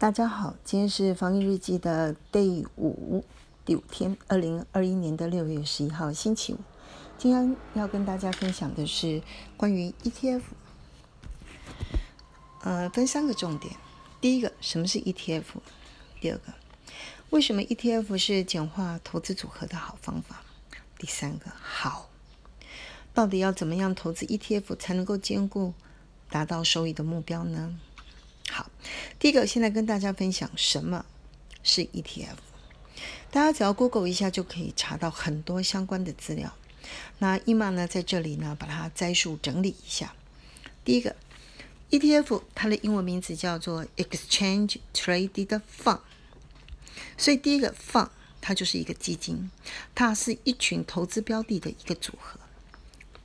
大家好，今天是防疫日记的第五第五天，二零二一年的六月十一号星期五。今天要跟大家分享的是关于 ETF，呃，分三个重点。第一个，什么是 ETF？第二个，为什么 ETF 是简化投资组合的好方法？第三个，好，到底要怎么样投资 ETF 才能够兼顾达到收益的目标呢？第一个，现在跟大家分享什么是 ETF。大家只要 Google 一下就可以查到很多相关的资料。那伊玛呢，在这里呢，把它摘述整理一下。第一个，ETF 它的英文名字叫做 Exchange Traded Fund，所以第一个 Fund 它就是一个基金，它是一群投资标的的一个组合。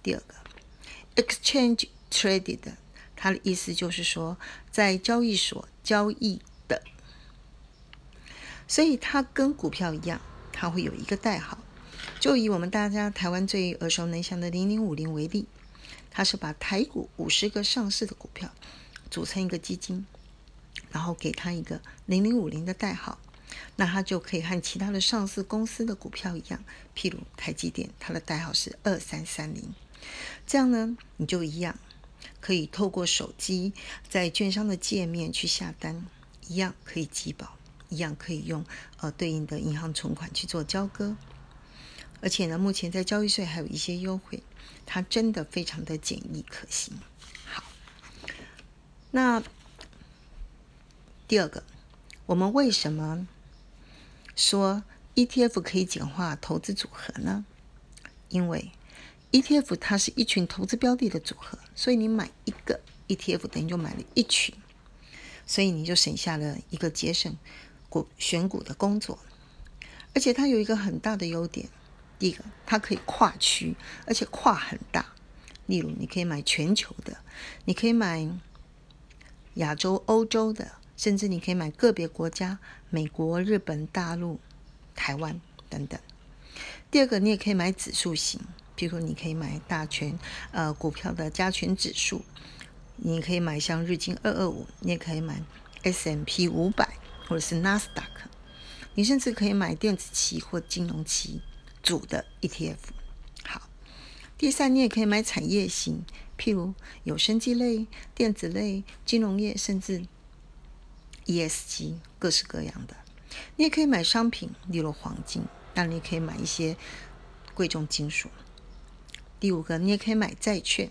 第二个，Exchange Traded。它的意思就是说，在交易所交易的，所以它跟股票一样，它会有一个代号。就以我们大家台湾最耳熟能详的零零五零为例，它是把台股五十个上市的股票组成一个基金，然后给它一个零零五零的代号，那它就可以和其他的上市公司的股票一样，譬如台积电，它的代号是二三三零，这样呢，你就一样。可以透过手机在券商的界面去下单，一样可以集保，一样可以用呃对应的银行存款去做交割，而且呢，目前在交易税还有一些优惠，它真的非常的简易可行。好，那第二个，我们为什么说 ETF 可以简化投资组合呢？因为 ETF 它是一群投资标的的组合，所以你买一个 ETF 等于就买了一群，所以你就省下了一个节省股选股的工作。而且它有一个很大的优点，第一个它可以跨区，而且跨很大。例如你可以买全球的，你可以买亚洲、欧洲的，甚至你可以买个别国家，美国、日本、大陆、台湾等等。第二个，你也可以买指数型。譬如，你可以买大权呃股票的加权指数，你可以买像日经二二五，你也可以买 S M P 五百或者是纳斯达克，你甚至可以买电子期或金融期组的 E T F。好，第三，你也可以买产业型，譬如有生机类、电子类、金融业，甚至 E S G 各式各样的。你也可以买商品，例如黄金，那你可以买一些贵重金属。第五个，你也可以买债券，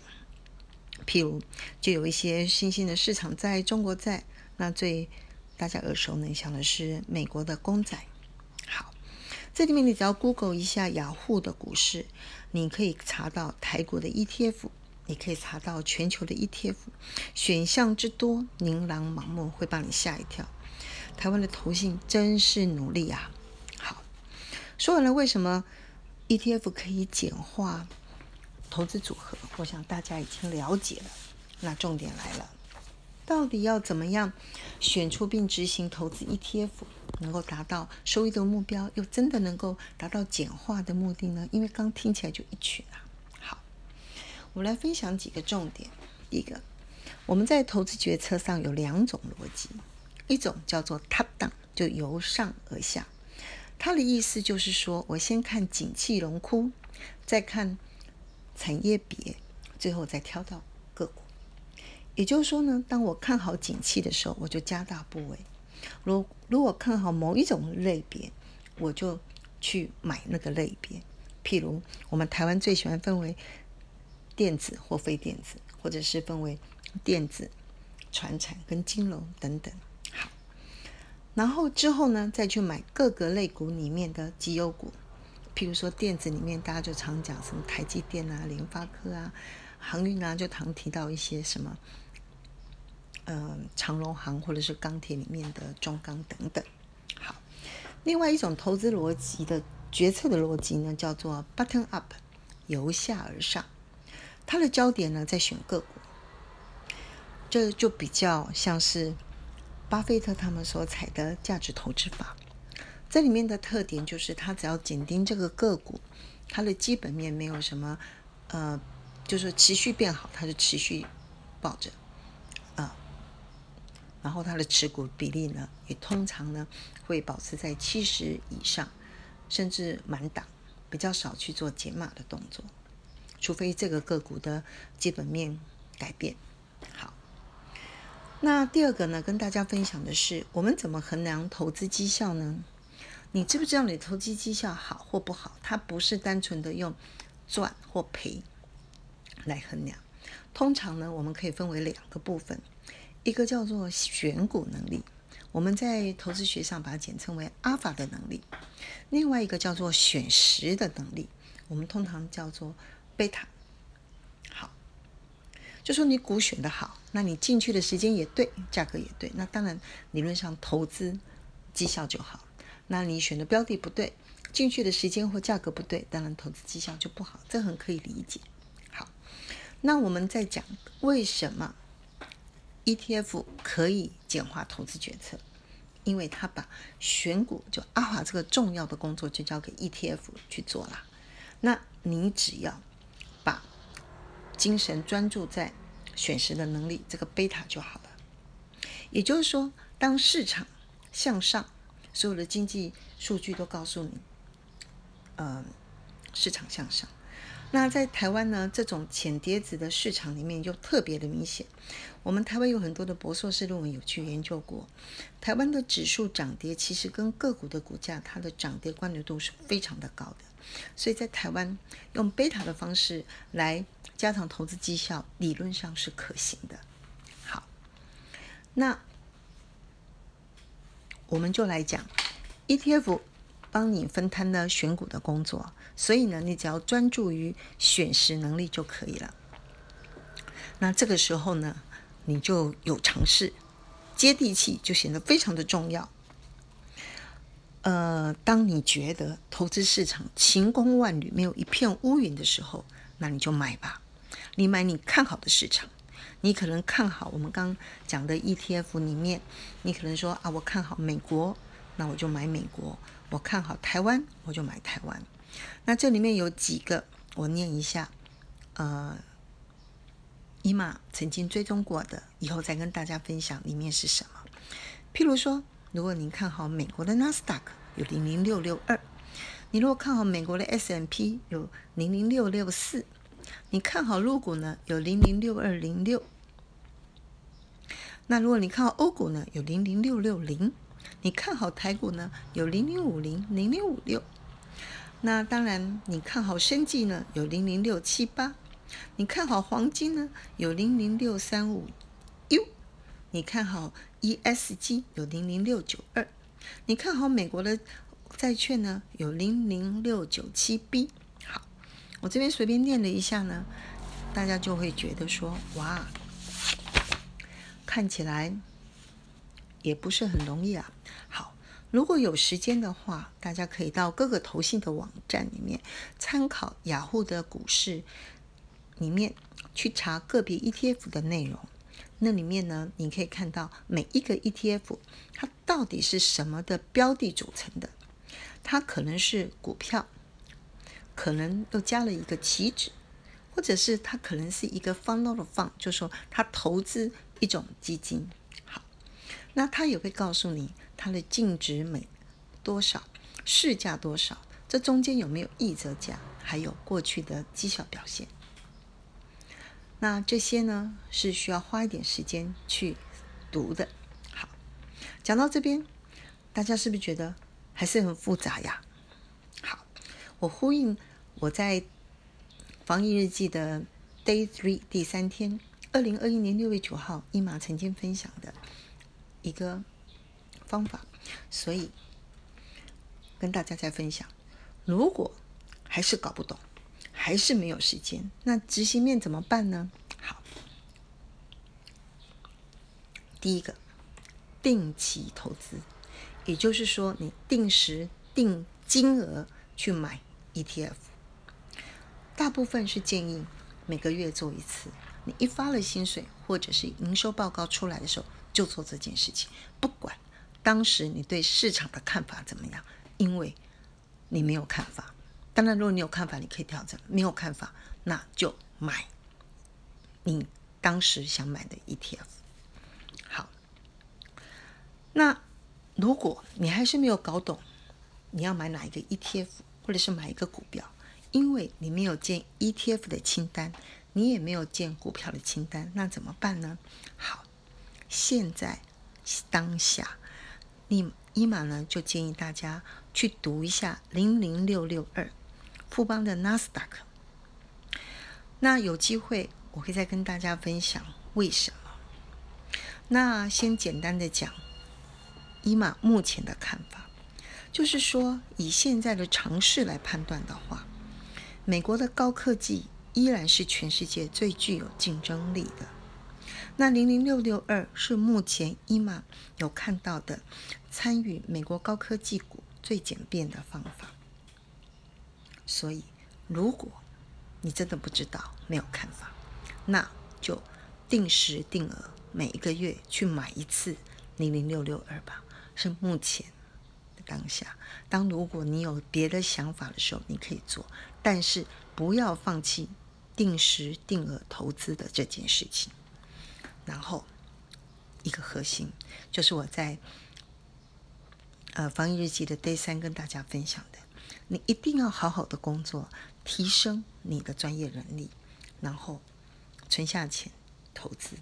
譬如就有一些新兴的市场在中国债，那最大家耳熟能详的是美国的公债。好，这里面你只要 Google 一下雅虎的股市，你可以查到台股的 ETF，你可以查到全球的 ETF，选项之多，琳琅满目，会把你吓一跳。台湾的投信真是努力啊！好，说完了为什么 ETF 可以简化。投资组合，我想大家已经了解了。那重点来了，到底要怎么样选出并执行投资 ETF，能够达到收益的目标，又真的能够达到简化的目的呢？因为刚听起来就一群啊。好，我来分享几个重点。第一个，我们在投资决策上有两种逻辑，一种叫做 top down，就由上而下。它的意思就是说，我先看景气荣枯，再看。产业别，最后再挑到个股。也就是说呢，当我看好景气的时候，我就加大部位；如如果看好某一种类别，我就去买那个类别。譬如我们台湾最喜欢分为电子或非电子，或者是分为电子、传产跟金融等等。好，然后之后呢，再去买各个类股里面的绩优股。譬如说电子里面，大家就常讲什么台积电啊、联发科啊、航运啊，就常提到一些什么，嗯，长荣航或者是钢铁里面的中钢等等。好，另外一种投资逻辑的决策的逻辑呢，叫做 button up，由下而上，它的焦点呢在选个股，这就比较像是巴菲特他们所采的价值投资法。这里面的特点就是，它只要紧盯这个个股，它的基本面没有什么，呃，就是持续变好，它就持续抱着，啊，然后它的持股比例呢，也通常呢会保持在七十以上，甚至满档，比较少去做减码的动作，除非这个个股的基本面改变。好，那第二个呢，跟大家分享的是，我们怎么衡量投资绩效呢？你知不知道你投资绩效好或不好？它不是单纯的用赚或赔来衡量。通常呢，我们可以分为两个部分。一个叫做选股能力，我们在投资学上把它简称为阿法的能力；另外一个叫做选时的能力，我们通常叫做贝塔。好，就说你股选的好，那你进去的时间也对，价格也对，那当然理论上投资绩效就好。那你选的标的不对，进去的时间或价格不对，当然投资绩效就不好，这很可以理解。好，那我们在讲为什么？ETF 可以简化投资决策，因为他把选股就阿华这个重要的工作就交给 ETF 去做了。那你只要把精神专注在选时的能力，这个贝塔就好了。也就是说，当市场向上，所有的经济数据都告诉你，呃，市场向上。那在台湾呢，这种浅碟子的市场里面就特别的明显。我们台湾有很多的博硕士论文有去研究过，台湾的指数涨跌其实跟个股的股价它的涨跌关联度是非常的高的。所以在台湾用贝塔的方式来加强投资绩效，理论上是可行的。好，那我们就来讲 ETF。帮你分摊了选股的工作，所以呢，你只要专注于选时能力就可以了。那这个时候呢，你就有尝试，接地气就显得非常的重要。呃，当你觉得投资市场晴空万里，没有一片乌云的时候，那你就买吧。你买你看好的市场，你可能看好我们刚讲的 ETF 里面，你可能说啊，我看好美国，那我就买美国。我看好台湾，我就买台湾。那这里面有几个，我念一下。呃，伊玛曾经追踪过的，以后再跟大家分享里面是什么。譬如说，如果您看好美国的纳斯达克有零零六六二，你如果看好美国的 S M P 有零零六六四，你看好陆股呢有零零六二零六。那如果你看好欧股呢，有零零六六零。你看好台股呢？有零零五零、零零五六。那当然，你看好生计呢？有零零六七八。你看好黄金呢？有零零六三五 U。你看好 ESG 有零零六九二。你看好美国的债券呢？有零零六九七 B。我这边随便念了一下呢，大家就会觉得说，哇，看起来。也不是很容易啊。好，如果有时间的话，大家可以到各个投信的网站里面参考雅虎的股市里面去查个别 ETF 的内容。那里面呢，你可以看到每一个 ETF 它到底是什么的标的组成的。它可能是股票，可能又加了一个期指，或者是它可能是一个 fund of fund，就说它投资一种基金。好那它也会告诉你它的净值每多少，市价多少，这中间有没有溢折价，还有过去的绩效表现。那这些呢是需要花一点时间去读的。好，讲到这边，大家是不是觉得还是很复杂呀？我呼应我在防疫日记的 Day Three 第三天，二零二一年六月九号，伊玛曾经分享的。一个方法，所以跟大家再分享。如果还是搞不懂，还是没有时间，那执行面怎么办呢？好，第一个，定期投资，也就是说，你定时定金额去买 ETF。大部分是建议每个月做一次。你一发了薪水，或者是营收报告出来的时候。就做这件事情，不管当时你对市场的看法怎么样，因为你没有看法。当然，如果你有看法，你可以调整；没有看法，那就买你当时想买的 ETF。好，那如果你还是没有搞懂，你要买哪一个 ETF，或者是买一个股票，因为你没有建 ETF 的清单，你也没有建股票的清单，那怎么办呢？好，现在当下，你伊玛呢就建议大家去读一下零零六六二富邦的纳斯达克。那有机会我会再跟大家分享为什么。那先简单的讲。伊玛目前的看法，就是说，以现在的常识来判断的话，美国的高科技依然是全世界最具有竞争力的。那零零六六二是目前伊玛有看到的参与美国高科技股最简便的方法。所以，如果你真的不知道，没有看法，那就定时定额每一个月去买一次零零六六二吧。是目前当下。当如果你有别的想法的时候，你可以做，但是不要放弃定时定额投资的这件事情。然后一个核心就是我在呃防疫日记的 Day 三跟大家分享的，你一定要好好的工作，提升你的专业能力，然后存下钱投资，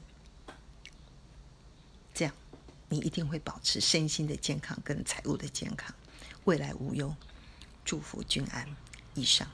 你一定会保持身心的健康跟财务的健康，未来无忧，祝福君安。以上。